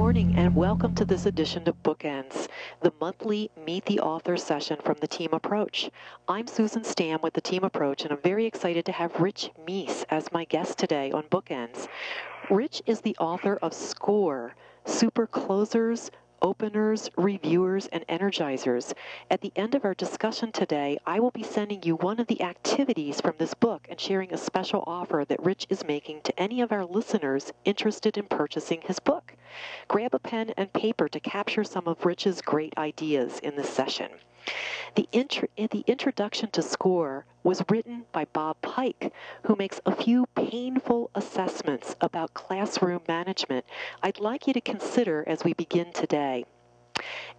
morning and welcome to this edition of Bookends, the monthly Meet the Author session from the Team Approach. I'm Susan Stam with the Team Approach and I'm very excited to have Rich Meiss as my guest today on Bookends. Rich is the author of Score, Super Closers, openers, reviewers, and energizers. At the end of our discussion today, I will be sending you one of the activities from this book and sharing a special offer that Rich is making to any of our listeners interested in purchasing his book. Grab a pen and paper to capture some of Rich's great ideas in this session. The, intro, the introduction to SCORE was written by Bob Pike, who makes a few painful assessments about classroom management I'd like you to consider as we begin today.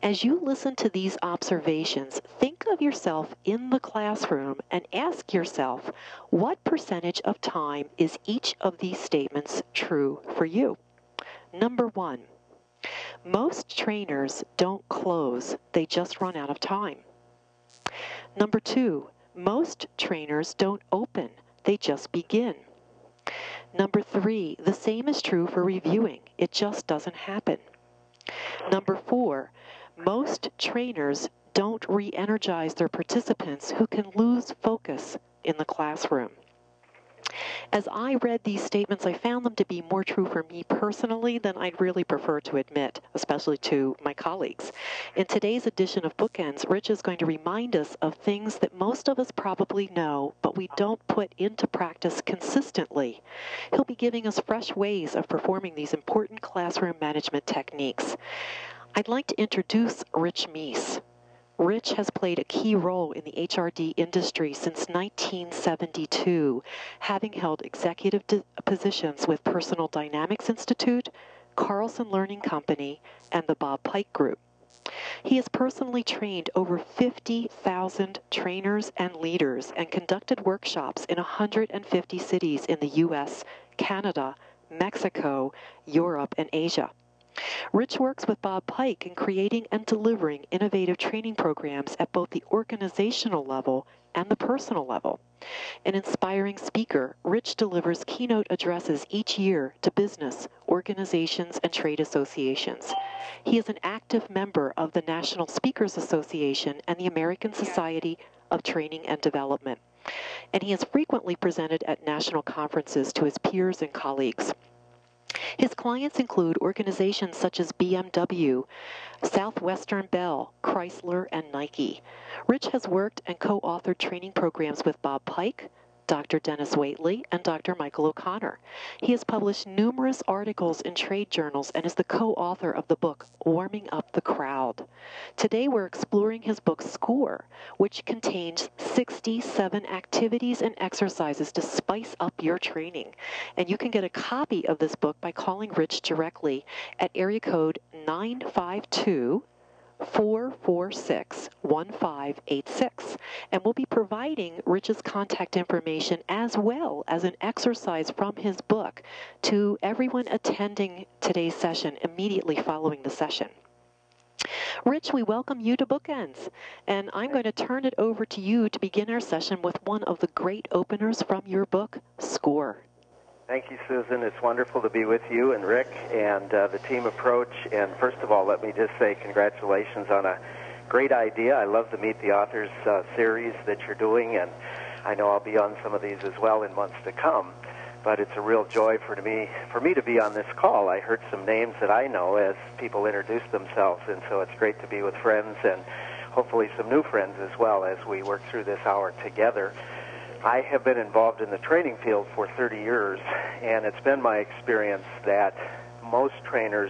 As you listen to these observations, think of yourself in the classroom and ask yourself what percentage of time is each of these statements true for you? Number one, most trainers don't close, they just run out of time. Number two, most trainers don't open, they just begin. Number three, the same is true for reviewing, it just doesn't happen. Number four, most trainers don't re energize their participants who can lose focus in the classroom. As I read these statements, I found them to be more true for me personally than I'd really prefer to admit, especially to my colleagues. In today's edition of Bookends, Rich is going to remind us of things that most of us probably know, but we don't put into practice consistently. He'll be giving us fresh ways of performing these important classroom management techniques. I'd like to introduce Rich Meiss. Rich has played a key role in the HRD industry since 1972, having held executive positions with Personal Dynamics Institute, Carlson Learning Company, and the Bob Pike Group. He has personally trained over 50,000 trainers and leaders and conducted workshops in 150 cities in the U.S., Canada, Mexico, Europe, and Asia. Rich works with Bob Pike in creating and delivering innovative training programs at both the organizational level and the personal level. An inspiring speaker, Rich delivers keynote addresses each year to business, organizations, and trade associations. He is an active member of the National Speakers Association and the American Society of Training and Development. And he has frequently presented at national conferences to his peers and colleagues. His clients include organizations such as BMW, Southwestern Bell, Chrysler, and Nike. Rich has worked and co authored training programs with Bob Pike, Dr. Dennis Waitley, and Dr. Michael O'Connor. He has published numerous articles in trade journals and is the co author of the book Warming Up the Crowd. Today we're exploring his book Score, which contains 67 activities and exercises to spice up your training. And you can get a copy of this book by calling Rich directly at area code 952 446 1586. And we'll be providing Rich's contact information as well as an exercise from his book to everyone attending today's session immediately following the session. Rich, we welcome you to Bookends, and I'm going to turn it over to you to begin our session with one of the great openers from your book, Score. Thank you, Susan. It's wonderful to be with you and Rick and uh, the team approach. And first of all, let me just say congratulations on a great idea. I love the Meet the Authors uh, series that you're doing, and I know I'll be on some of these as well in months to come. But it's a real joy for me for me to be on this call. I heard some names that I know as people introduce themselves, and so it's great to be with friends and hopefully some new friends as well as we work through this hour together. I have been involved in the training field for 30 years, and it's been my experience that most trainers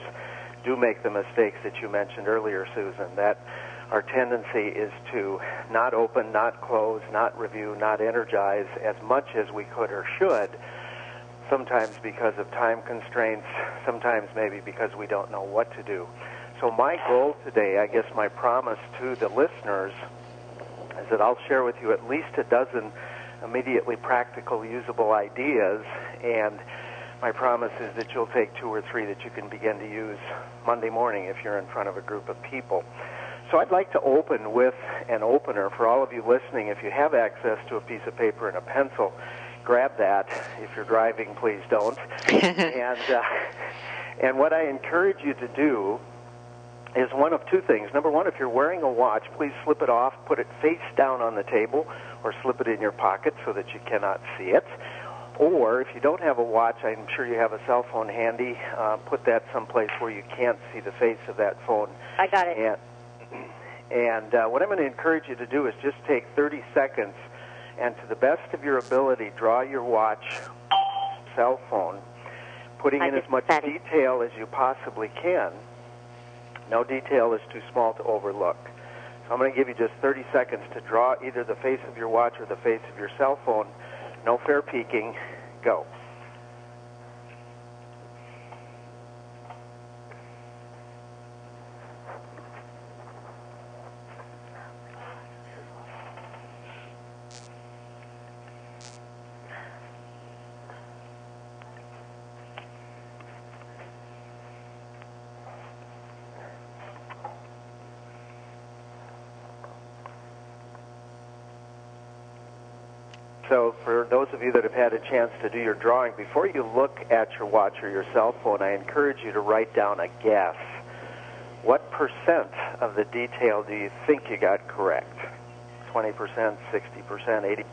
do make the mistakes that you mentioned earlier, Susan, that our tendency is to not open, not close, not review, not energize as much as we could or should, sometimes because of time constraints, sometimes maybe because we don't know what to do. So my goal today, I guess my promise to the listeners, is that I'll share with you at least a dozen immediately practical, usable ideas. And my promise is that you'll take two or three that you can begin to use Monday morning if you're in front of a group of people. So I'd like to open with an opener for all of you listening. If you have access to a piece of paper and a pencil, grab that. If you're driving, please don't. and uh, and what I encourage you to do is one of two things. Number one, if you're wearing a watch, please slip it off, put it face down on the table, or slip it in your pocket so that you cannot see it. Or if you don't have a watch, I'm sure you have a cell phone handy. Uh, put that someplace where you can't see the face of that phone. I got it. And, and uh, what I'm going to encourage you to do is just take 30 seconds and, to the best of your ability, draw your watch, cell phone, putting I in as much detail as you possibly can. No detail is too small to overlook. I'm going to give you just 30 seconds to draw either the face of your watch or the face of your cell phone. No fair peeking. Go. So, for those of you that have had a chance to do your drawing, before you look at your watch or your cell phone, I encourage you to write down a guess. What percent of the detail do you think you got correct? 20%, 60%, 80%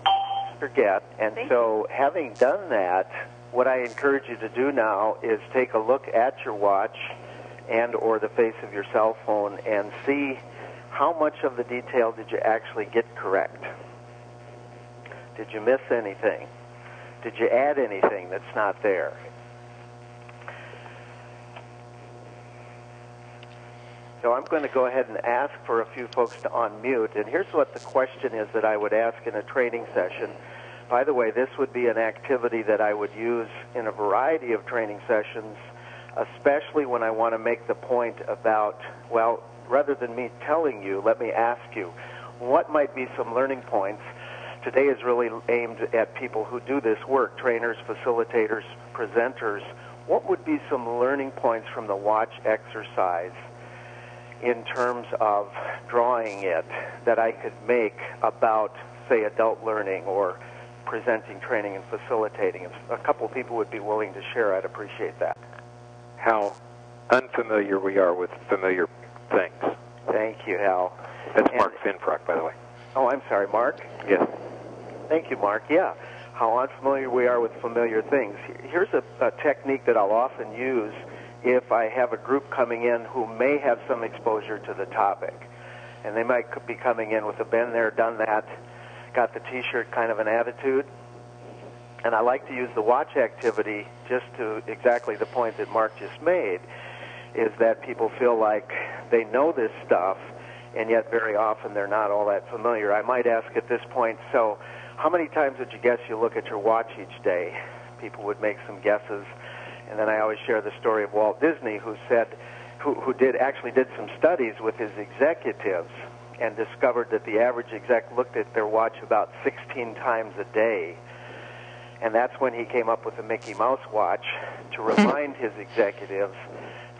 your guess. And Thank so, having done that, what I encourage you to do now is take a look at your watch and or the face of your cell phone and see how much of the detail did you actually get correct. Did you miss anything? Did you add anything that's not there? So I'm going to go ahead and ask for a few folks to unmute. And here's what the question is that I would ask in a training session. By the way, this would be an activity that I would use in a variety of training sessions, especially when I want to make the point about, well, rather than me telling you, let me ask you, what might be some learning points today is really aimed at people who do this work trainers, facilitators, presenters. What would be some learning points from the watch exercise in terms of drawing it that I could make about, say, adult learning or presenting, training, and facilitating? If a couple people would be willing to share, I'd appreciate that. how unfamiliar we are with familiar things. Thank you, Hal. That's And- Mark Finfrock, by the way. Oh, I'm sorry, Mark. Yes. Thank you, Mark. Yeah, how unfamiliar we are with familiar things. Here's a, a technique that I'll often use if I have a group coming in who may have some exposure to the topic. And they might be coming in with a been there, done that, got the t-shirt kind of an attitude. And I like to use the watch activity just to exactly the point that Mark just made, is that people feel like they know this stuff, and yet very often they're not all that familiar. I might ask at this point, so how many times would you guess you look at your watch each day? People would make some guesses, and then I always share the story of Walt Disney, who said, who, who did actually did some studies with his executives and discovered that the average exec looked at their watch about 16 times a day. And that's when he came up with the Mickey Mouse watch to remind his executives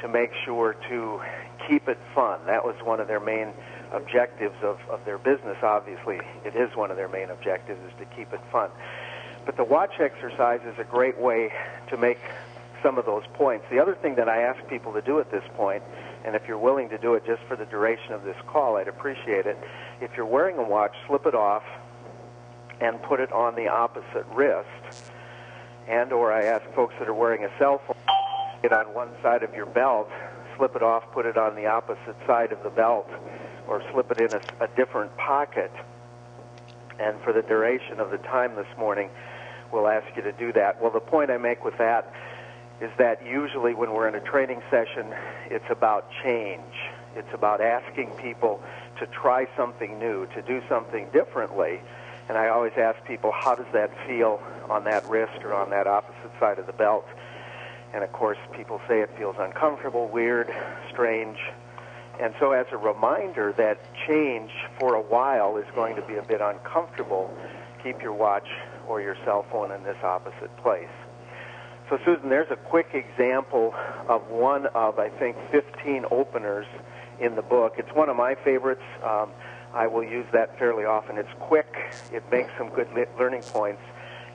to make sure to keep it fun. That was one of their main objectives of, of their business. Obviously, it is one of their main objectives is to keep it fun. But the watch exercise is a great way to make some of those points. The other thing that I ask people to do at this point, and if you're willing to do it just for the duration of this call, I'd appreciate it. If you're wearing a watch, slip it off and put it on the opposite wrist. And or I ask folks that are wearing a cell phone, it on one side of your belt, slip it off, put it on the opposite side of the belt, or slip it in a, a different pocket. And for the duration of the time this morning, we'll ask you to do that. Well, the point I make with that is that usually when we're in a training session, it's about change. It's about asking people to try something new, to do something differently. And I always ask people, how does that feel on that wrist or on that opposite side of the belt? And of course, people say it feels uncomfortable, weird, strange. And so, as a reminder that change for a while is going to be a bit uncomfortable, keep your watch or your cell phone in this opposite place. So, Susan, there's a quick example of one of, I think, 15 openers in the book. It's one of my favorites. Um, I will use that fairly often. It's quick, it makes some good learning points,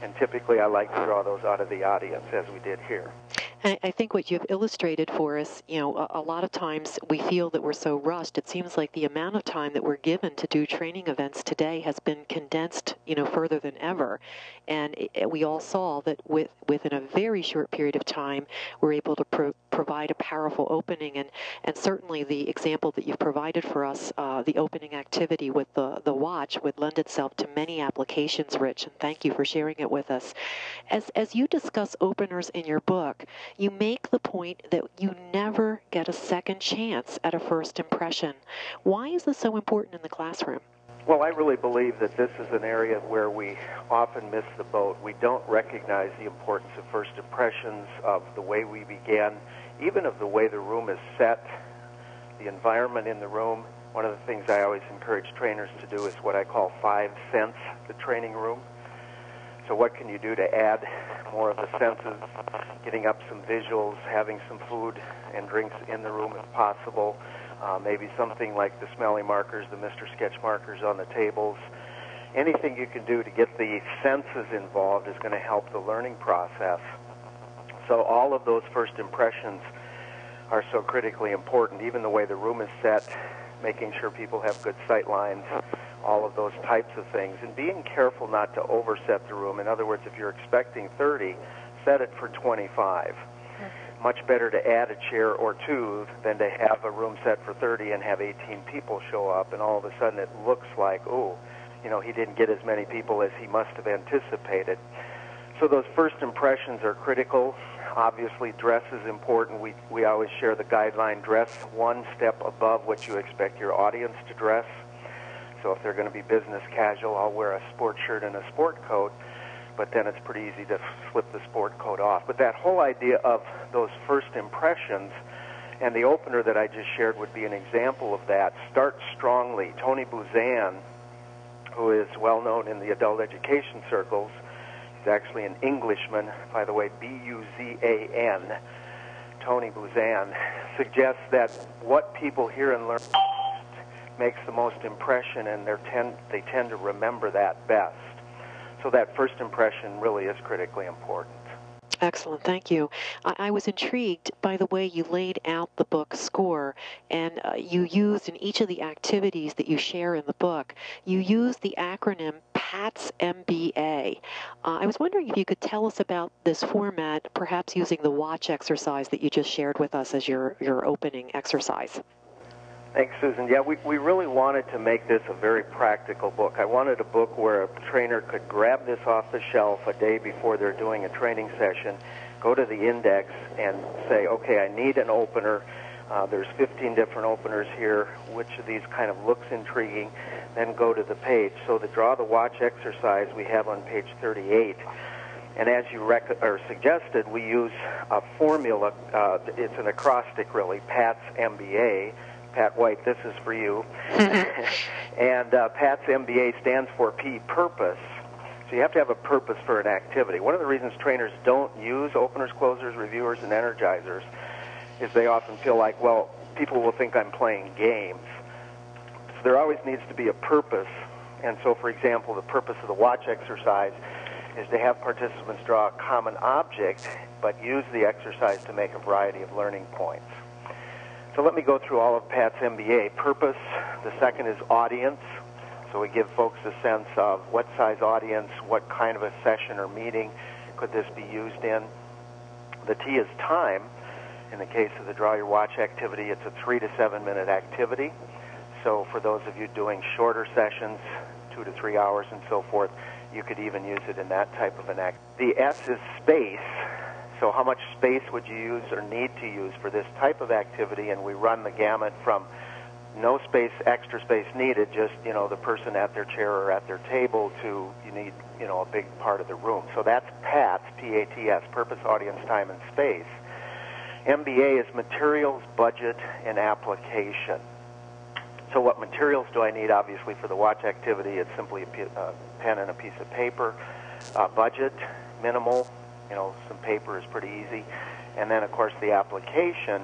And typically I like to draw those out of the audience, as we did here. I think what you've illustrated for us, you know, a, a, lot of times we feel that we're so rushed. It seems like the amount of time that we're given to do training events today has been condensed, you know, further than ever. And it, we all saw that with, within a very short period of time, we're able to pro- provide a powerful opening. And, and certainly the example that you've provided for us, uh, the opening activity with the, the watch, would lend itself to many applications, Rich. And thank you for sharing it with us. As, as you discuss openers in your book, you make the point that you never get a second chance at a first impression. Why is this so important in the classroom? Well, I really believe that this is an area where we often miss the boat. We don't recognize the importance of first impressions, of the way we began, even of the way the room is set, the environment in the room. One of the things I always encourage trainers to do is what I call five sense the training room. So what can you do to add more of the senses, getting up some visuals, having some food and drinks in the room if possible, uh, maybe something like the smelly markers, the Mr. Sketch markers on the tables. Anything you can do to get the senses involved is going to help the learning process. So all of those first impressions are so critically important, even the way the room is set, making sure people have good sight lines, all of those types of things, and being careful not to overset the room. In other words, if you're expecting 30, set it for 25. Much better to add a chair or two than to have a room set for 30 and have 18 people show up, and all of a sudden it looks like, oh, you know, he didn't get as many people as he must have anticipated. So those first impressions are critical. Obviously, dress is important. We, we always share the guideline dress one step above what you expect your audience to dress. So if they're going to be business casual, I'll wear a sport shirt and a sport coat, but then it's pretty easy to slip the sport coat off. But that whole idea of those first impressions and the opener that I just shared would be an example of that. Start strongly. Tony Buzan, who is well known in the adult education circles, he's actually an Englishman, by the way, B U Z A N. Tony Buzan suggests that what people hear and learn makes the most impression, and tend they tend to remember that best. So that first impression really is critically important. Excellent, thank you. I, I, was intrigued by the way you laid out the book score, and uh, you used in each of the activities that you share in the book, you used the acronym PATS MBA. Uh, I was wondering if you could tell us about this format, perhaps using the watch exercise that you just shared with us as your, your opening exercise. Thanks, Susan. Yeah, we, we really wanted to make this a very practical book. I wanted a book where a trainer could grab this off the shelf a day before they're doing a training session, go to the index, and say, okay, I need an opener. Uh, there's 15 different openers here. Which of these kind of looks intriguing? Then go to the page. So the draw the watch exercise we have on page 38. And as you rec- or suggested, we use a formula. Uh, it's an acrostic, really, PATS MBA Pat White, this is for you. and uh, Pat's MBA stands for P, purpose. So you have to have a purpose for an activity. One of the reasons trainers don't use openers, closers, reviewers, and energizers is they often feel like, well, people will think I'm playing games. So there always needs to be a purpose. And so, for example, the purpose of the watch exercise is to have participants draw a common object, but use the exercise to make a variety of learning points. So let me go through all of Pat's MBA. Purpose, the second is audience. So we give folks a sense of what size audience, what kind of a session or meeting could this be used in. The T is time. In the case of the Draw Your Watch activity, it's a three to seven minute activity. So for those of you doing shorter sessions, two to three hours and so forth, you could even use it in that type of an act. The S is space. So how much space would you use or need to use for this type of activity? And we run the gamut from no space, extra space needed, just you know the person at their chair or at their table to you need you know a big part of the room. So that's PATS, P-A-T-S, purpose, audience, time, and space. MBA is materials, budget, and application. So what materials do I need? Obviously, for the watch activity, it's simply a uh, pen and a piece of paper. Uh, budget, minimal, you know, some paper is pretty easy. And then, of course, the application.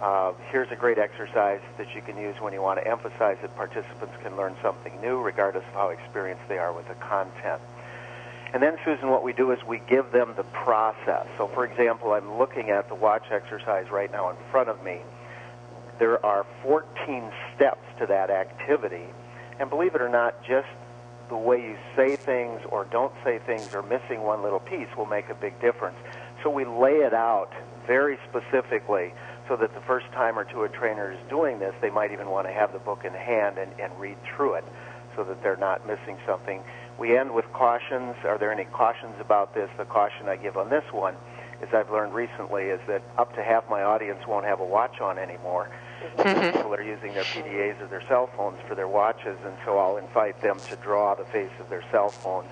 Uh, here's a great exercise that you can use when you want to emphasize that participants can learn something new, regardless of how experienced they are with the content. And then, Susan, what we do is we give them the process. So, for example, I'm looking at the watch exercise right now in front of me. There are 14 steps to that activity. And believe it or not, just the way you say things or don't say things or missing one little piece will make a big difference. So we lay it out very specifically so that the first time or two a trainer is doing this, they might even want to have the book in hand and, and read through it so that they're not missing something. We end with cautions. Are there any cautions about this? The caution I give on this one, as I've learned recently, is that up to half my audience won't have a watch on anymore. Mm-hmm. People are using their PDAs or their cell phones for their watches, and so I'll invite them to draw the face of their cell phone.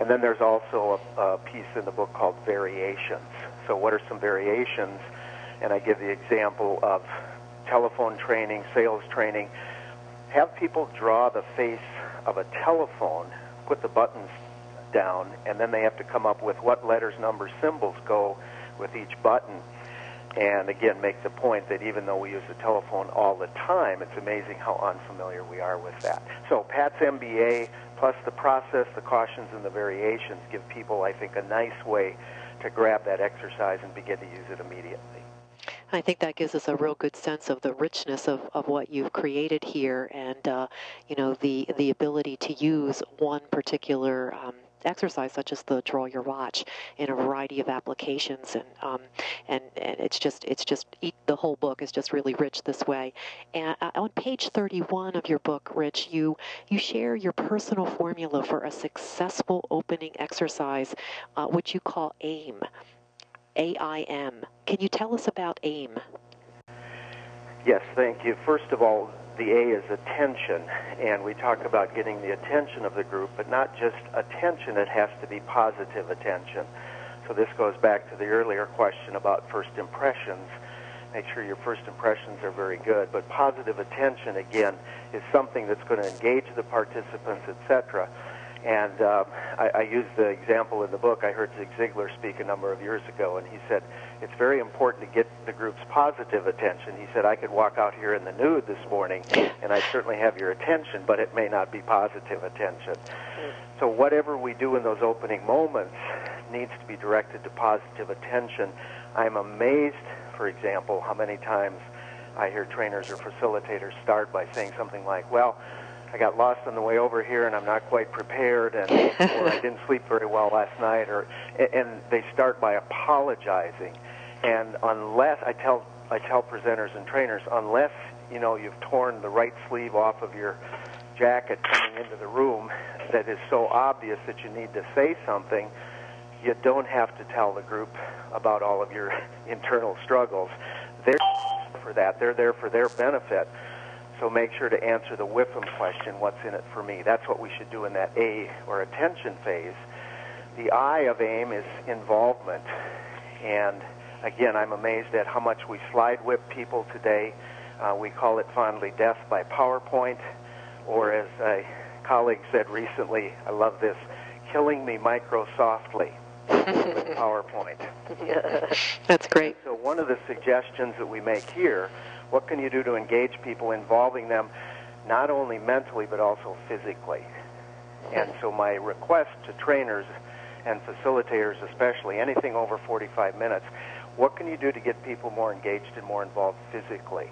And then there's also a, a piece in the book called Variations. So, what are some variations? and I give the example of telephone training, sales training. Have people draw the face of a telephone, put the buttons down, and then they have to come up with what letters, numbers, symbols go with each button. And again, make the point that even though we use the telephone all the time, it's amazing how unfamiliar we are with that. So, Pat's MBA plus the process, the cautions, and the variations give people, I think, a nice way to grab that exercise and begin to use it immediately. I think that gives us a real good sense of the richness of, of what you've created here and, uh, you know, the, the ability to use one particular um, exercise such as the draw your watch in a variety of applications and um, and and it's just it's just the whole book is just really rich this way and uh, on page 31 of your book rich you you share your personal formula for a successful opening exercise uh, which you call aim AIM. Can you tell us about AIM? Yes, thank you. First of all, the A is attention, and we talk about getting the attention of the group, but not just attention, it has to be positive attention. So this goes back to the earlier question about first impressions. Make sure your first impressions are very good, but positive attention, again, is something that's going to engage the participants, etc. And uh, I, I use the example in the book. I heard Zig Ziglar speak a number of years ago, and he said it's very important to get the group's positive attention. He said I could walk out here in the nude this morning, and I certainly have your attention, but it may not be positive attention. So whatever we do in those opening moments needs to be directed to positive attention. I'm amazed, for example, how many times I hear trainers or facilitators start by saying something like, "Well." I got lost on the way over here and I'm not quite prepared and or I didn't sleep very well last night or and they start by apologizing and unless I tell I tell presenters and trainers unless you know you've torn the right sleeve off of your jacket coming into the room that is so obvious that you need to say something you don't have to tell the group about all of your internal struggles they're for that they're there for their benefit so make sure to answer the WIFM question, what's in it for me? That's what we should do in that A or attention phase. The I of AIM is involvement. And again, I'm amazed at how much we slide whip people today. Uh, we call it fondly death by PowerPoint, or as a colleague said recently, I love this, killing me Microsoftly with PowerPoint. That's great. So one of the suggestions that we make here what can you do to engage people, involving them not only mentally but also physically? And so my request to trainers and facilitators especially, anything over 45 minutes, what can you do to get people more engaged and more involved physically?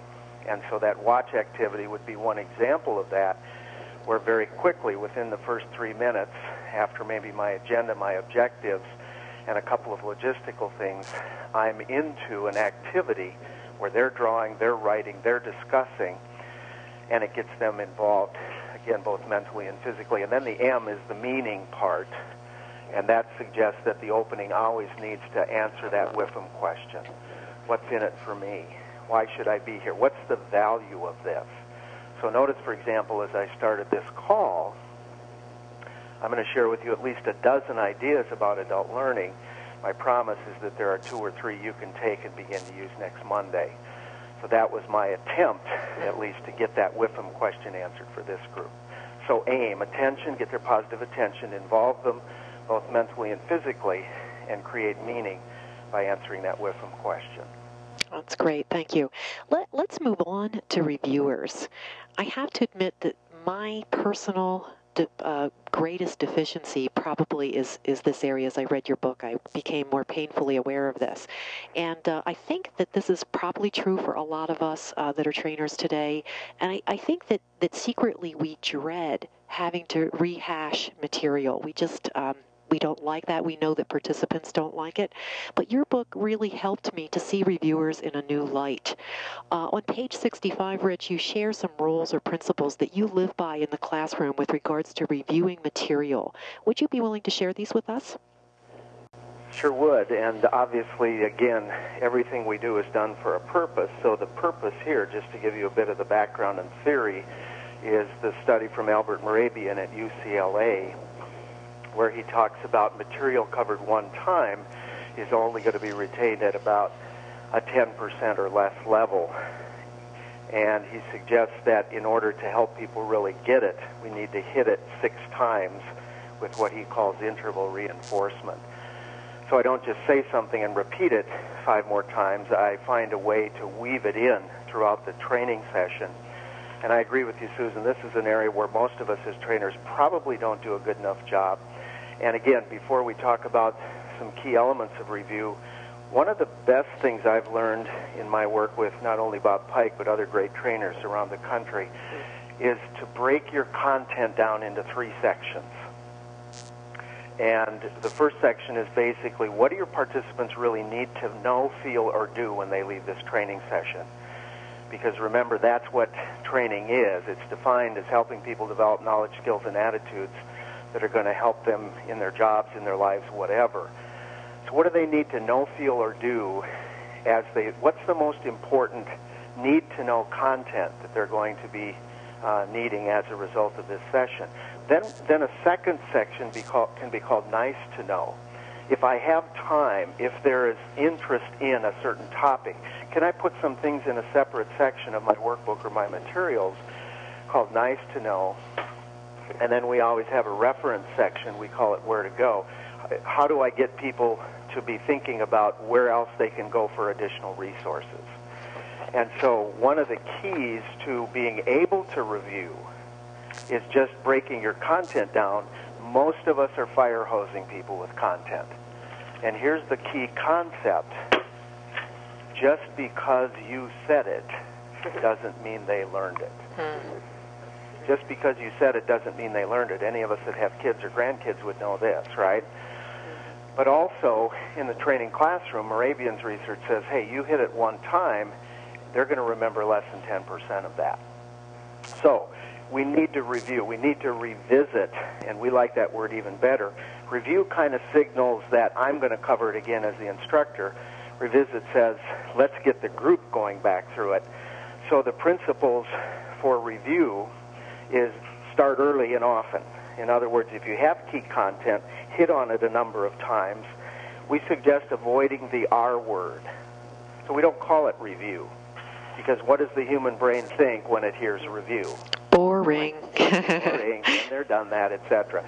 And so that watch activity would be one example of that, where very quickly, within the first three minutes, after maybe my agenda, my objectives, and a couple of logistical things, I'm into an activity where they're drawing, they're writing, they're discussing, and it gets them involved, again, both mentally and physically. And then the M is the meaning part, and that suggests that the opening always needs to answer that WIFM question. What's in it for me? Why should I be here? What's the value of this? So notice, for example, as I started this call, I'm going to share with you at least a dozen ideas about adult learning my promise is that there are two or three you can take and begin to use next Monday. So that was my attempt, at least, to get that WIFM question answered for this group. So aim, attention, get their positive attention, involve them both mentally and physically, and create meaning by answering that WIFM question. That's great. Thank you. Let, let's move on to reviewers. I have to admit that my personal de- uh, greatest deficiency probably is is this area. As I read your book, I became more painfully aware of this, and uh, I think that this is probably true for a lot of us uh, that are trainers today. And I, I think that that secretly we dread having to rehash material. We just um, we don't like that. We know that participants don't like it. But your book really helped me to see reviewers in a new light. Uh, on page 65, Rich, you share some rules or principles that you live by in the classroom with regards to reviewing material. Would you be willing to share these with us? Sure would, and obviously, again, everything we do is done for a purpose. So the purpose here, just to give you a bit of the background and theory, is the study from Albert Mehrabian at UCLA where he talks about material covered one time is only going to be retained at about a 10% or less level. And he suggests that in order to help people really get it, we need to hit it six times with what he calls interval reinforcement. So I don't just say something and repeat it five more times. I find a way to weave it in throughout the training session. And I agree with you, Susan. This is an area where most of us as trainers probably don't do a good enough job. And again, before we talk about some key elements of review, one of the best things I've learned in my work with not only Bob Pike but other great trainers around the country is to break your content down into three sections. And the first section is basically what do your participants really need to know, feel, or do when they leave this training session? Because remember, that's what training is. It's defined as helping people develop knowledge, skills, and attitudes that are going to help them in their jobs, in their lives, whatever. So what do they need to know, feel, or do as they, what's the most important need to know content that they're going to be uh, needing as a result of this session? Then, then a second section be can be called nice to know. If I have time, if there is interest in a certain topic, can I put some things in a separate section of my workbook or my materials called nice to know and then we always have a reference section. We call it where to go. How do I get people to be thinking about where else they can go for additional resources? And so one of the keys to being able to review is just breaking your content down. Most of us are fire hosing people with content. And here's the key concept. Just because you said it doesn't mean they learned it. Hmm just because you said it doesn't mean they learned it. Any of us that have kids or grandkids would know this, right? But also, in the training classroom, Mehrabian's research says, hey, you hit it one time, they're going to remember less than 10% of that. So, we need to review. We need to revisit, and we like that word even better. Review kind of signals that I'm going to cover it again as the instructor. Revisit says, let's get the group going back through it. So the principles for review is start early and often. In other words, if you have key content, hit on it a number of times. We suggest avoiding the R word. So we don't call it review. Because what does the human brain think when it hears review? Boring. Boring, and they're done that, etc.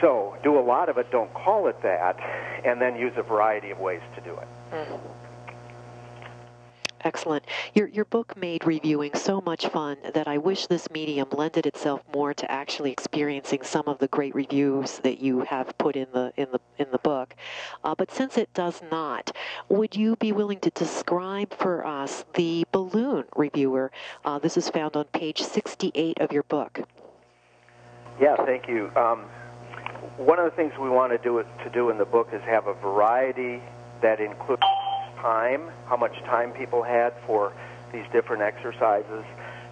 So do a lot of it, don't call it that, and then use a variety of ways to do it. Mm-hmm. Excellent. Your your book made reviewing so much fun that I wish this medium lended itself more to actually experiencing some of the great reviews that you have put in the in the in the book. Uh, but since it does not, would you be willing to describe for us the balloon reviewer? Uh, this is found on page 68 of your book. Yeah, thank you. Um, one of the things we want to do to do in the book is have a variety that includes time, how much time people had for these different exercises.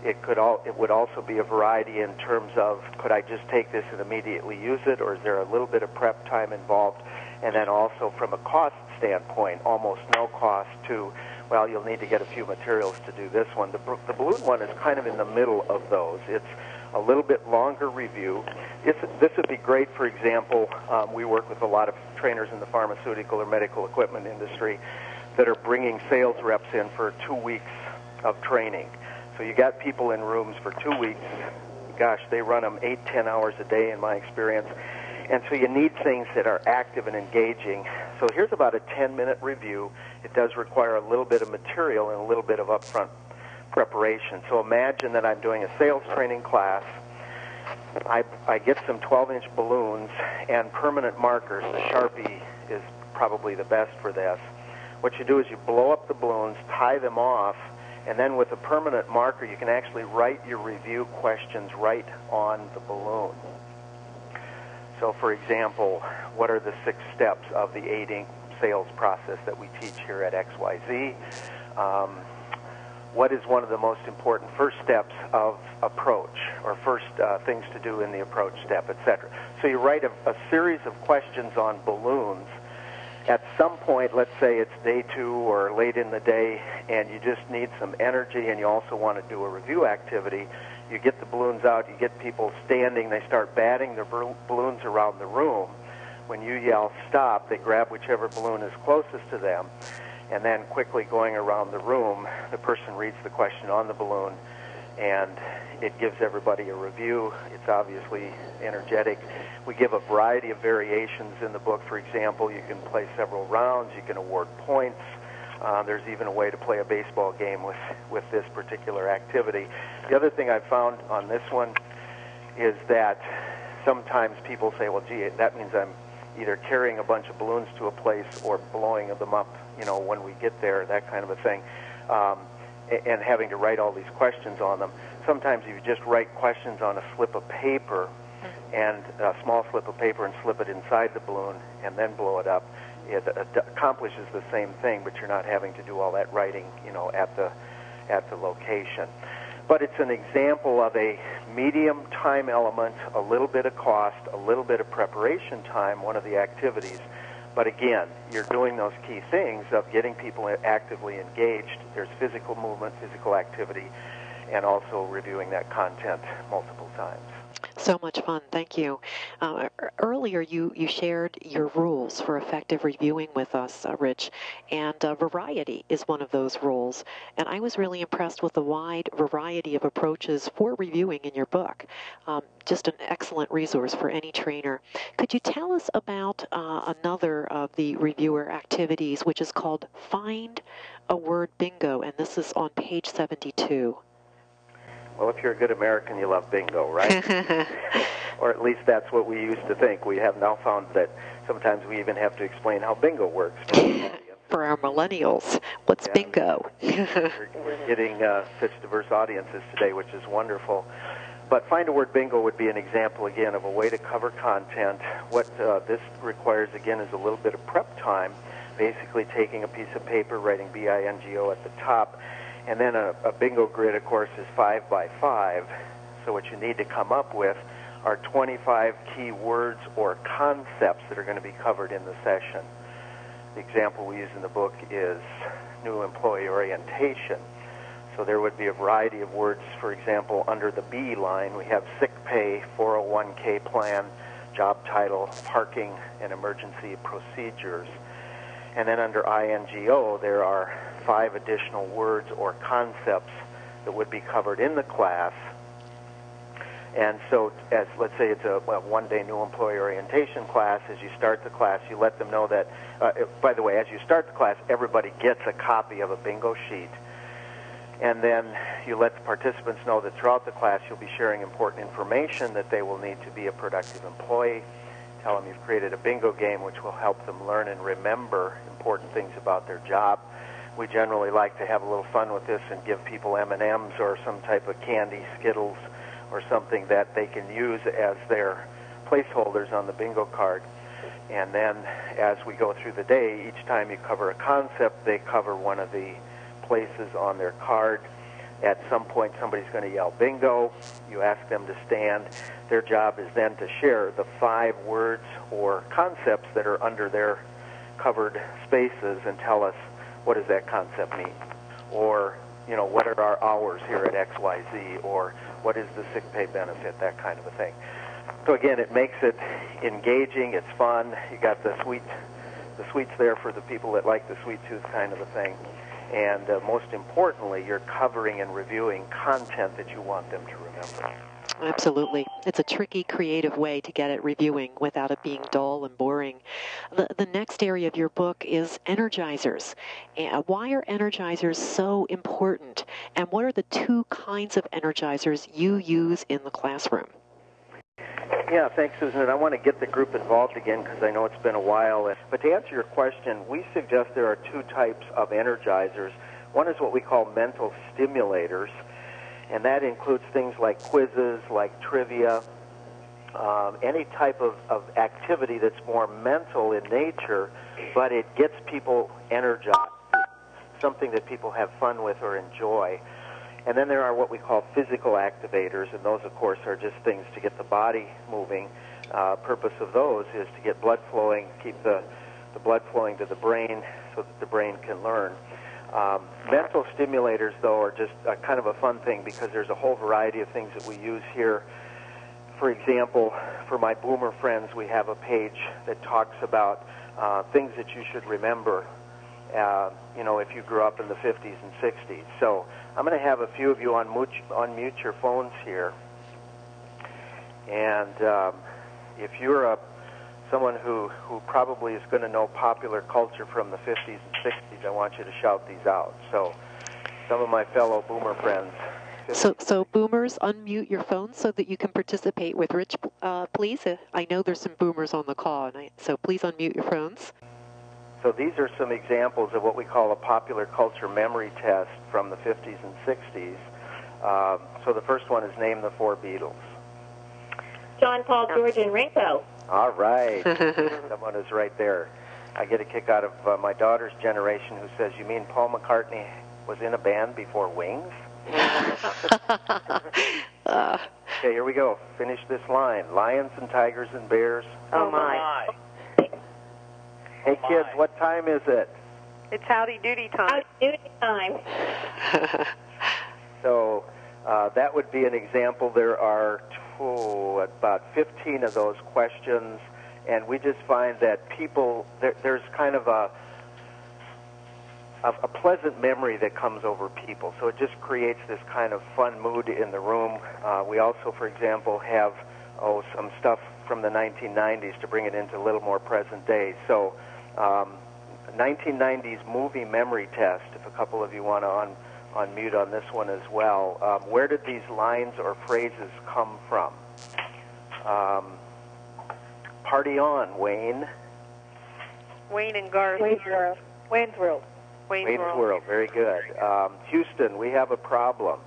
It could all it would also be a variety in terms of could I just take this and immediately use it, or is there a little bit of prep time involved? And then also from a cost standpoint, almost no cost to well, you'll need to get a few materials to do this one. The, the balloon one is kind of in the middle of those. It's a little bit longer review. It's, this would be great, for example, um, we work with a lot of trainers in the pharmaceutical or medical equipment industry that are bringing sales reps in for two weeks of training. So you got people in rooms for two weeks. Gosh, they run them eight, ten hours a day in my experience. And so you need things that are active and engaging. So here's about a 10 minute review. It does require a little bit of material and a little bit of upfront preparation. So imagine that I'm doing a sales training class. I, I get some 12-inch balloons and permanent markers. The Sharpie is probably the best for this. What you do is you blow up the balloons, tie them off, and then with a permanent marker, you can actually write your review questions right on the balloon. So, for example, what are the six steps of the 8 ink sales process that we teach here at XYZ? Um, what is one of the most important first steps of approach or first uh, things to do in the approach step, etc. So you write a, a series of questions on balloons. At some point, let's say it's day two or late in the day, and you just need some energy and you also want to do a review activity, you get the balloons out, you get people standing, they start batting their balloons around the room. When you yell stop, they grab whichever balloon is closest to them and then quickly going around the room, the person reads the question on the balloon, and it gives everybody a review. It's obviously energetic. We give a variety of variations in the book. For example, you can play several rounds, you can award points. Uh, there's even a way to play a baseball game with, with this particular activity. The other thing I've found on this one is that sometimes people say, well, gee, that means I'm either carrying a bunch of balloons to a place or blowing them up, you know, when we get there, that kind of a thing, um, and having to write all these questions on them. Sometimes you just write questions on a slip of paper and a small slip of paper and slip it inside the balloon and then blow it up, it, it accomplishes the same thing, but you're not having to do all that writing, you know, at the at the location but it's an example of a medium time element, a little bit of cost, a little bit of preparation time, one of the activities. But again, you're doing those key things of getting people actively engaged. There's physical movement, physical activity, and also reviewing that content multiple times. So much fun. Thank you. Uh, earlier, you, you shared your rules for effective reviewing with us, uh, Rich, and uh, variety is one of those rules. And I was really impressed with the wide variety of approaches for reviewing in your book. Um, just an excellent resource for any trainer. Could you tell us about uh, another of the reviewer activities, which is called Find a Word Bingo, and this is on page 72? Well, if you're a good American, you love bingo, right? or at least that's what we used to think. We have now found that sometimes we even have to explain how bingo works. For our millennials, what's yeah, bingo? we're, we're getting uh, such diverse audiences today, which is wonderful. But find a word bingo would be an example again of a way to cover content. What uh, this requires again is a little bit of prep time, basically taking a piece of paper, writing B-I-N-G-O at the top, and then a, a bingo grid, of course, is five by five. So what you need to come up with are 25 key words or concepts that are going to be covered in the session. The example we use in the book is new employee orientation. So there would be a variety of words. For example, under the B line, we have sick pay, 401k plan, job title, parking, and emergency procedures. And then under INGO, there are five additional words or concepts that would be covered in the class. And so, as let's say it's a, a one-day new employee orientation class, as you start the class, you let them know that. Uh, by the way, as you start the class, everybody gets a copy of a bingo sheet, and then you let the participants know that throughout the class you'll be sharing important information that they will need to be a productive employee. Tell them you've created a bingo game which will help them learn and remember important things about their job we generally like to have a little fun with this and give people M&Ms or some type of candy, Skittles, or something that they can use as their placeholders on the bingo card. And then as we go through the day, each time you cover a concept, they cover one of the places on their card. At some point, somebody's going to yell bingo. You ask them to stand. Their job is then to share the five words or concepts that are under their covered spaces and tell us what does that concept mean? Or, you know, what are our hours here at XYZ? Or what is the sick pay benefit? That kind of a thing. So again, it makes it engaging. It's fun. You got the sweet, the sweets there for the people that like the sweet tooth kind of a thing. And uh, most importantly, you're covering and reviewing content that you want them to remember. Absolutely. It's a tricky, creative way to get at reviewing without it being dull and boring. The, the next area of your book is energizers. Why are energizers so important? And what are the two kinds of energizers you use in the classroom? Yeah, thanks, Susan. And I want to get the group involved again because I know it's been a while. But to answer your question, we suggest there are two types of energizers. One is what we call mental stimulators, and that includes things like quizzes, like trivia, um, any type of, of activity that's more mental in nature, but it gets people energized, something that people have fun with or enjoy. And then there are what we call physical activators, and those, of course, are just things to get the body moving. Uh, purpose of those is to get blood flowing, keep the, the blood flowing to the brain so that the brain can learn. Um, mental stimulators, though, are just a, kind of a fun thing because there's a whole variety of things that we use here. For example, for my boomer friends, we have a page that talks about uh, things that you should remember, uh, you know, if you grew up in the 50s and 60s. So I'm going to have a few of you unmute, unmute your phones here. And um, if you're a someone who, who probably is going to know popular culture from the 50s and 60s, I want you to shout these out. So, some of my fellow boomer friends. So, so boomers, unmute your phones so that you can participate with Rich, uh, please. Uh, I know there's some boomers on the call, and I, so please unmute your phones. So these are some examples of what we call a popular culture memory test from the 50s and 60s. Um, so the first one is name the four Beatles. John, Paul, George, and Ringo. All right. Someone is right there. I get a kick out of uh, my daughter's generation who says, You mean Paul McCartney was in a band before Wings? uh. Okay, here we go. Finish this line. Lions and tigers and bears. Oh, my. Hey, kids, what time is it? It's howdy doody time. Howdy doody time. so uh, that would be an example. There are oh, about 15 of those questions, and we just find that people, there, there's kind of a, a, a pleasant memory that comes over people. So it just creates this kind of fun mood in the room. Uh, we also, for example, have oh some stuff from the 1990s to bring it into a little more present day. So, um, 1990s movie memory test. If a couple of you want to on on mute on this one as well. Um, where did these lines or phrases come from? Um, party on, Wayne. Wayne and Garth. Wayne's World. Wayne's World. Wayne's, Wayne's World. World. Very good. Um, Houston, we have a problem.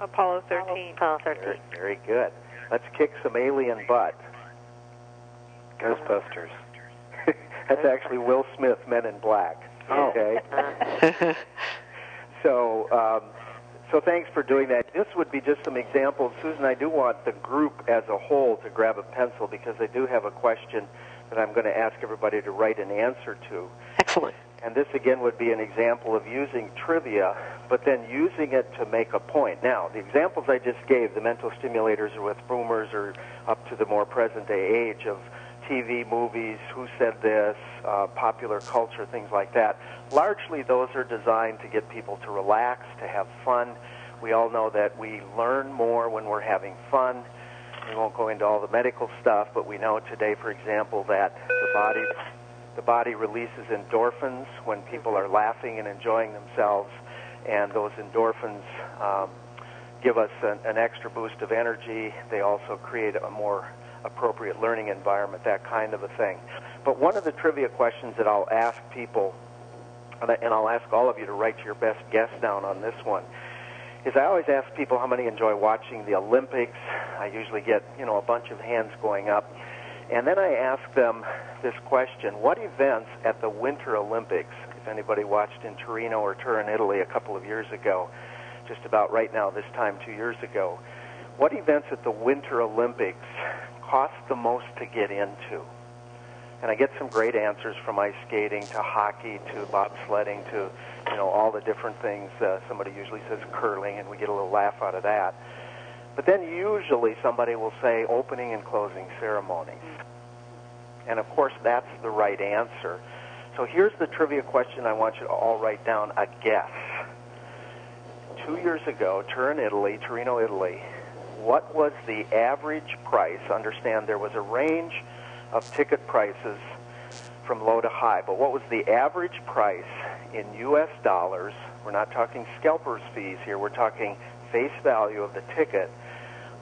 Apollo 13. Apollo 13. Very, very good. Let's kick some alien butt. Ghostbusters. That's actually Will Smith, Men in Black. Okay. so, um, so thanks for doing that. This would be just some examples. Susan, I do want the group as a whole to grab a pencil because I do have a question that I'm going to ask everybody to write an answer to. Excellent. And this again would be an example of using trivia, but then using it to make a point. Now, the examples I just gave, the mental stimulators are with boomers or up to the more present day age of TV, movies, who said this, uh, popular culture, things like that. Largely, those are designed to get people to relax, to have fun. We all know that we learn more when we're having fun. We won't go into all the medical stuff, but we know today, for example, that the body the body releases endorphins when people are laughing and enjoying themselves, and those endorphins um, give us an, an extra boost of energy. They also create a more appropriate learning environment, that kind of a thing. But one of the trivia questions that I'll ask people, and I'll ask all of you to write your best guess down on this one, is I always ask people how many enjoy watching the Olympics. I usually get, you know, a bunch of hands going up. And then I ask them this question, what events at the Winter Olympics, if anybody watched in Torino or Turin, Italy a couple of years ago, just about right now this time two years ago, what events at the Winter Olympics cost the most to get into? And I get some great answers from ice skating to hockey to bobsledding to, you know, all the different things. Uh, somebody usually says curling, and we get a little laugh out of that. But then usually somebody will say opening and closing ceremonies. And of course, that's the right answer. So here's the trivia question I want you to all write down a guess. Two years ago, Turin, Italy, Torino, Italy, what was the average price? Understand there was a range of ticket prices from low to high, but what was the average price in U.S. dollars? We're not talking scalpers fees here. We're talking face value of the ticket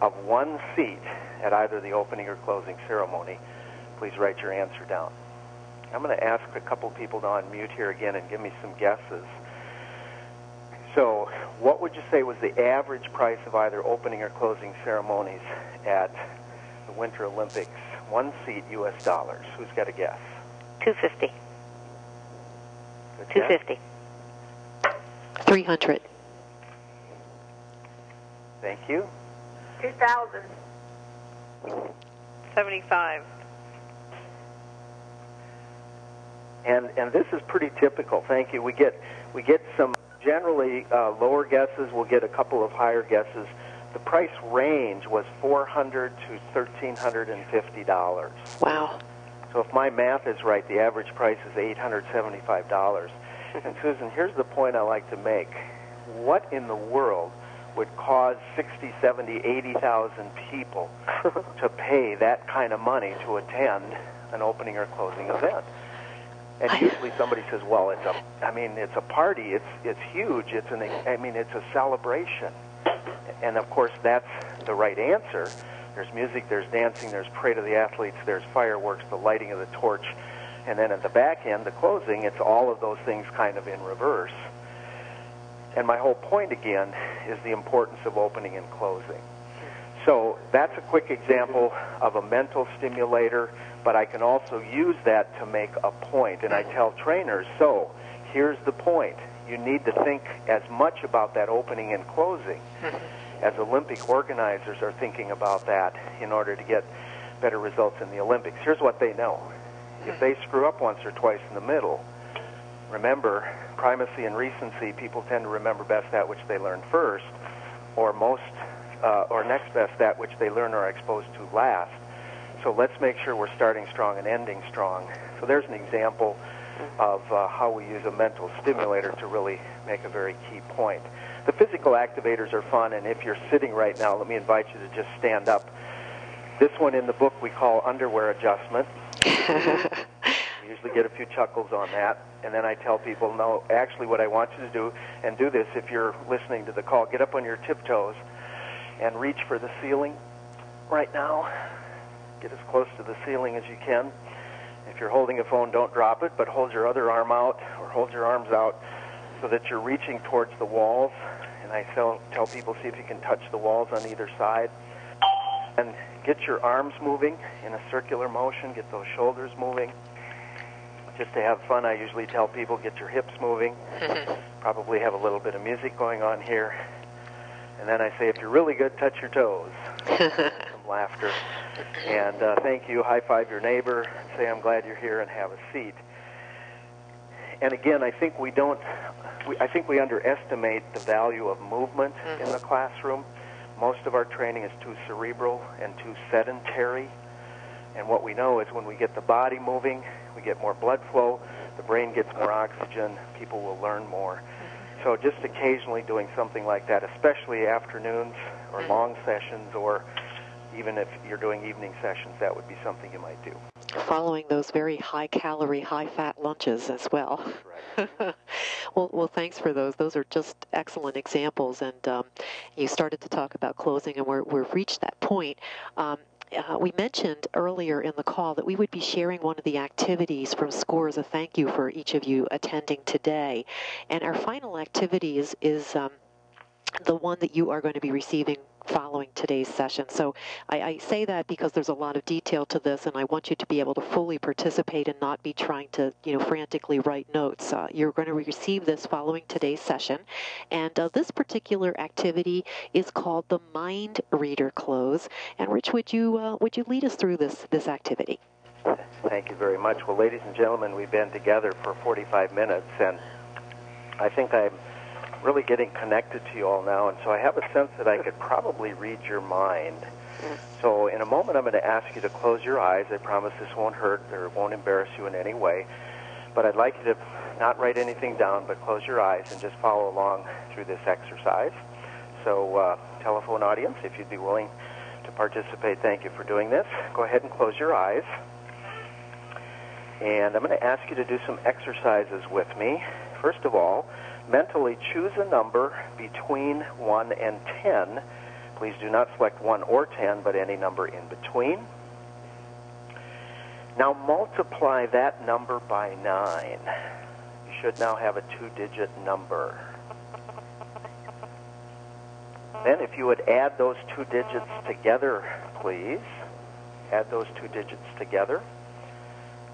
of one seat at either the opening or closing ceremony, please write your answer down. I'm going to ask a couple people to unmute here again and give me some guesses. So, what would you say was the average price of either opening or closing ceremonies at the Winter Olympics? One seat, U.S. dollars. Who's got a guess? Two fifty. Two fifty. Three hundred. Thank you. 2000. 75. And and this is pretty typical. Thank you. We get we get some generally uh, lower guesses. We'll get a couple of higher guesses. The price range was four hundred to thirteen hundred and fifty dollars. Wow. So if my math is right, the average price is eight hundred seventy-five dollars. And Susan, here's the point I like to make. What in the world would cause 60, 70, 80,000 people to pay that kind of money to attend an opening or closing event? And usually somebody says, "Well, it's a I mean, it's a party. It's it's huge. It's an I mean, it's a celebration." And of course, that's the right answer. There's music, there's dancing, there's parade to the athletes, there's fireworks, the lighting of the torch, and then at the back end, the closing, it's all of those things kind of in reverse. And my whole point again is the importance of opening and closing. So that's a quick example of a mental stimulator, but I can also use that to make a point. And I mm-hmm. tell trainers, so here's the point. You need to think as much about that opening and closing mm-hmm. as Olympic organizers are thinking about that in order to get better results in the Olympics. Here's what they know. If mm-hmm. they screw up once or twice in the middle, remember, primacy and recency, people tend to remember best that which they learn first, or most, uh, or next best that which they learn or are exposed to last. So let's make sure we're starting strong and ending strong. So there's an example of uh, how we use a mental stimulator to really make a very key point. The physical activators are fun, and if you're sitting right now, let me invite you to just stand up. This one in the book we call underwear adjustment. We usually get a few chuckles on that. And then I tell people, no, actually, what I want you to do, and do this if you're listening to the call, get up on your tiptoes and reach for the ceiling right now. Get as close to the ceiling as you can. If you're holding a phone, don't drop it, but hold your other arm out or hold your arms out so that you're reaching towards the walls. And I tell, tell people, see if you can touch the walls on either side. And get your arms moving in a circular motion, get those shoulders moving. Just to have fun, I usually tell people, get your hips moving. Probably have a little bit of music going on here. And then I say, if you're really good, touch your toes. Laughter. And uh, thank you. High five your neighbor. Say, I'm glad you're here and have a seat. And again, I think we don't, we, I think we underestimate the value of movement in the mm-hmm. classroom. Most of our training is too cerebral and too sedentary. And what we know is when we get the body moving, we get more blood flow, the brain gets more oxygen, people will learn more. Mm-hmm. So just occasionally doing something like that, especially afternoons or mm-hmm. long sessions, or even if you're doing evening sessions, that would be something you might do. Following those very high calorie, high fat lunches as well. well, well, thanks for those. Those are just excellent examples. And um, you started to talk about closing, and we're, we've reached that point. Um, uh, we mentioned earlier in the call that we would be sharing one of the activities from SCORE as a thank you for each of you attending today. And our final activity is, is um, the one that you are going to be receiving following today's session. So I, I, say that because there's a lot of detail to this, and I want you to be able to fully participate and not be trying to, you know, frantically write notes. Uh, you're going to receive this following today's session, and uh, this particular activity is called the Mind Reader Close. And Rich, would you uh, would you lead us through this this activity? Thank you very much. Well, ladies and gentlemen, we've been together for 45 minutes, and I think I'm really getting connected to you all now, and so I have a sense that I could probably read your mind. So in a moment, I'm going to ask you to close your eyes. I promise this won't hurt or won't embarrass you in any way. But I'd like you to not write anything down, but close your eyes and just follow along through this exercise. So, uh, telephone audience, if you'd be willing to participate, thank you for doing this. Go ahead and close your eyes. And I'm going to ask you to do some exercises with me. First of all, mentally choose a number between 1 and 10. Please do not select 1 or 10, but any number in between. Now multiply that number by 9. You should now have a two-digit number. Then if you would add those two digits together, please. Add those two digits together.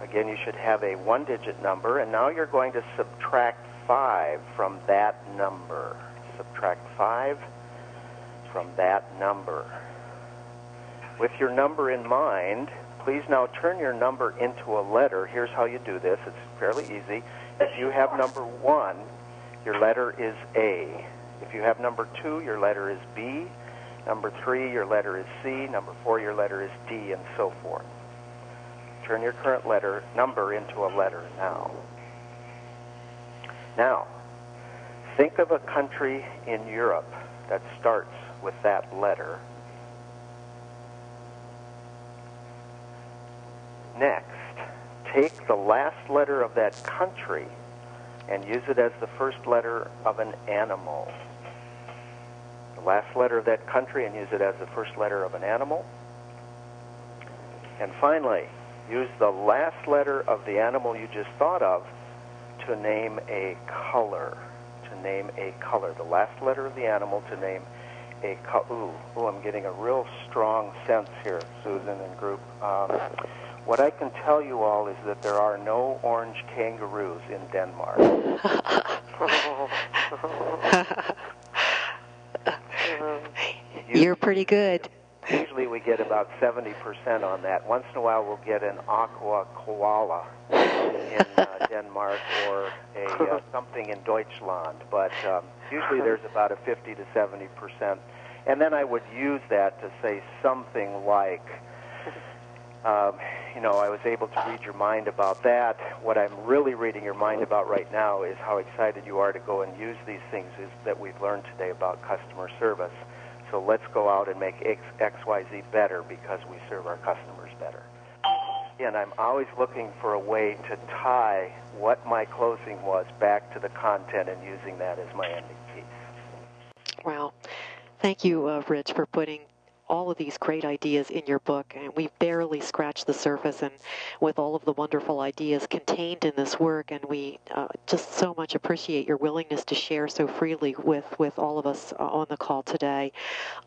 Again, you should have a one-digit number, and now you're going to subtract 5 from that number. Subtract 5 from that number. With your number in mind, please now turn your number into a letter. Here's how you do this. It's fairly easy. If you have number 1, your letter is A. If you have number 2, your letter is B. Number 3, your letter is C. Number 4, your letter is D, and so forth. Turn your current letter number into a letter now. Now, think of a country in Europe that starts with that letter. Next, take the last letter of that country and use it as the first letter of an animal. The last letter of that country and use it as the first letter of an animal. And finally, use the last letter of the animal you just thought of to name a color. To name a color. The last letter of the animal to name a color. Ooh, ooh, I'm getting a real strong sense here, Susan and group. Um, what I can tell you all is that there are no orange kangaroos in Denmark. You're pretty good. Usually we get about 70% on that. Once in a while we'll get an aqua koala in uh, Denmark or a uh, something in Deutschland, but um, usually there's about a 50 to 70%. And then I would use that to say something like, um, you know, I was able to read your mind about that. What I'm really reading your mind about right now is how excited you are to go and use these things is that we've learned today about customer service. So let's go out and make X, XYZ better because we serve our customers better. And I'm always looking for a way to tie what my closing was back to the content and using that as my ending piece. Wow. Thank you, uh, Rich, for putting all of these great ideas in your book, and we've barely scratched the surface. And with all of the wonderful ideas contained in this work, and we uh, just so much appreciate your willingness to share so freely with with all of us uh, on the call today.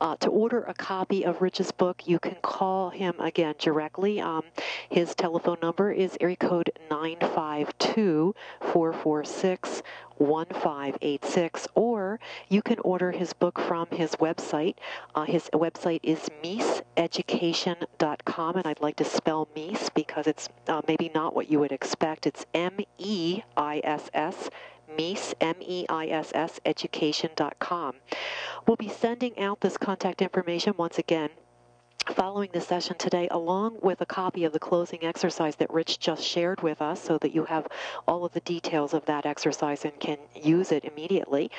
Uh, to order a copy of Rich's book, you can call him again directly. Um, his telephone number is area code 952 446 1586, or you can order his book from his website. Uh, his website is meisseducation.com, and I'd like to spell Meiss because it's uh, maybe not what you would expect. It's M E I S S. Meiss, M-E-I-S-S, education.com. We'll be sending out this contact information once again following the session today, along with a copy of the closing exercise that Rich just shared with us, so that you have all of the details of that exercise and can use it immediately.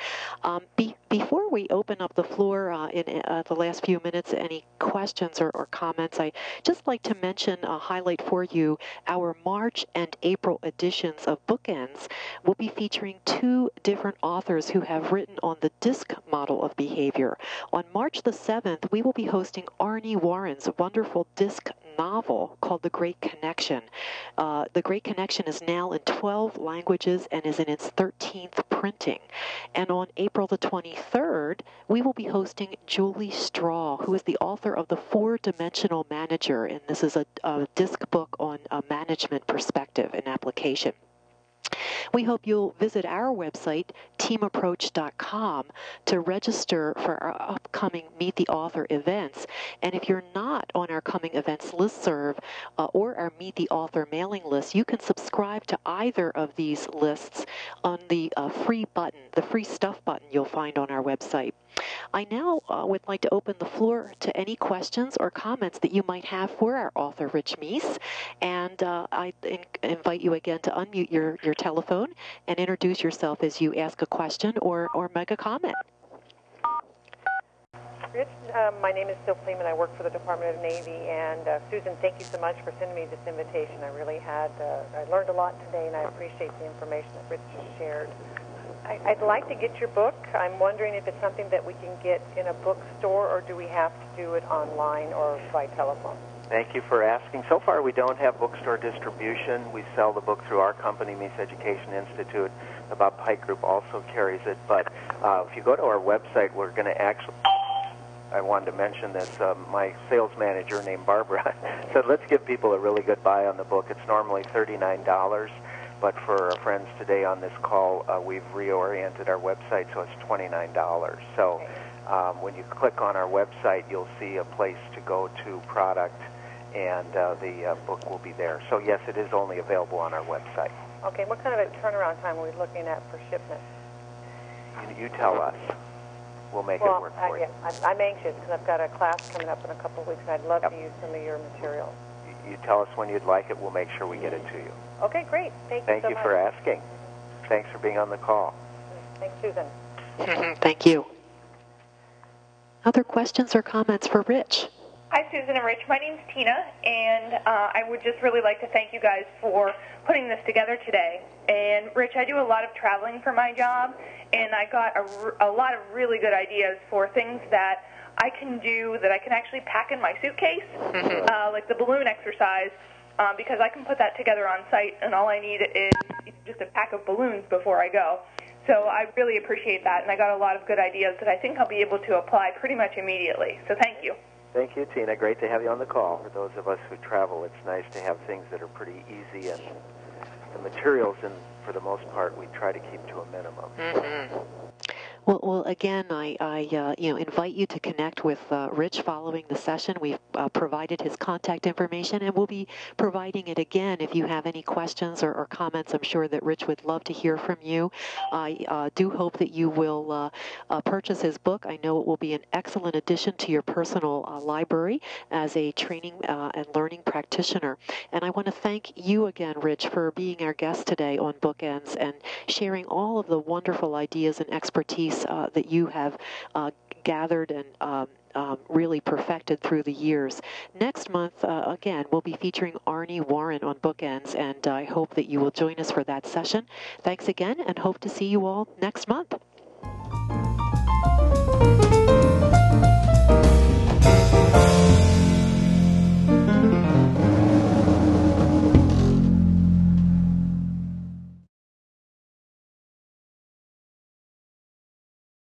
Um, be, before we open up the floor uh, in uh, the last few minutes, any questions or, or comments, I just like to mention, uh, highlight for you our March and April editions of Bookends. We'll be featuring two different authors who have written on the DISC model of behavior. On March the 7th, we will be hosting Arnie Warren's wonderful disc novel called The Great Connection. Uh, the Great Connection is now in 12 languages and is in its 13th printing. And on April the 23rd, we will be hosting Julie Straw, who is the author of The Four Dimensional Manager, and this is a, a disc book on a management perspective and application. We hope you'll visit our website, teamapproach.com, to register for our upcoming Meet the Author events. And if you're not on our coming events listserv uh, or our Meet the Author mailing list, you can subscribe to either of these lists on the uh, free button, the free stuff button you'll find on our website. I now uh, would like to open the floor to any questions or comments that you might have for our author, Rich Meiss. And uh, I in- invite you again to unmute your, your telephone and introduce yourself as you ask a question or, or make a comment. Rich, um, my name is Sil Fleeman. I work for the Department of Navy. And uh, Susan, thank you so much for sending me this invitation. I really had, uh, I learned a lot today, and I appreciate the information that Rich shared. I, I'd like to get your book. I'm wondering if it's something that we can get in a bookstore, or do we have to do it online or by telephone? Thank you for asking. So far, we don't have bookstore distribution. We sell the book through our company, Meiss Education Institute. The Bob Pike Group also carries it. But uh, if you go to our website, we're going to actually. I wanted to mention this. Um, my sales manager named Barbara said, "Let's give people a really good buy on the book. It's normally thirty-nine dollars." But for our friends today on this call, uh, we've reoriented our website so it's $29. So um, when you click on our website, you'll see a place to go to product, and uh, the uh, book will be there. So yes, it is only available on our website. Okay, what kind of a turnaround time are we looking at for shipment? You, you tell us. We'll make well, it work I, for yeah, you. I'm, I'm anxious because I've got a class coming up in a couple of weeks, and I'd love Yep. to use some of your material. You- You tell us when you'd like it. We'll make sure we get it to you. Okay, great. Thank you Thank so you much. for asking. Thanks for being on the call. Thanks, Susan. Thank you. Other questions or comments for Rich? Hi, Susan and Rich. My name's Tina, and uh, I would just really like to thank you guys for putting this together today. And Rich, I do a lot of traveling for my job, and I got a, r- a lot of really good ideas for things that I can do that I can actually pack in my suitcase, uh, like the balloon exercise, um, because I can put that together on site, and all I need is just a pack of balloons before I go. So I really appreciate that, and I got a lot of good ideas that I think I'll be able to apply pretty much immediately. So thank you. Thank you, Tina. Great to have you on the call. For those of us who travel, it's nice to have things that are pretty easy, and the materials, and for the most part, we try to keep to a minimum. Well, well, again, I, I uh, you know, invite you to connect with uh, Rich following the session. We've uh, provided his contact information, and we'll be providing it again if you have any questions or, or comments. I'm sure that Rich would love to hear from you. I uh, do hope that you will uh, uh, purchase his book. I know it will be an excellent addition to your personal library as a training and learning practitioner. And I want to thank you again, Rich, for being our guest today on Bookends and sharing all of the wonderful ideas and expertise piece uh, that you have uh, gathered and um, um, really perfected through the years. Next month, uh, again, we'll be featuring Arnie Warren on Bookends, and I hope that you will join us for that session. Thanks again, and hope to see you all next month.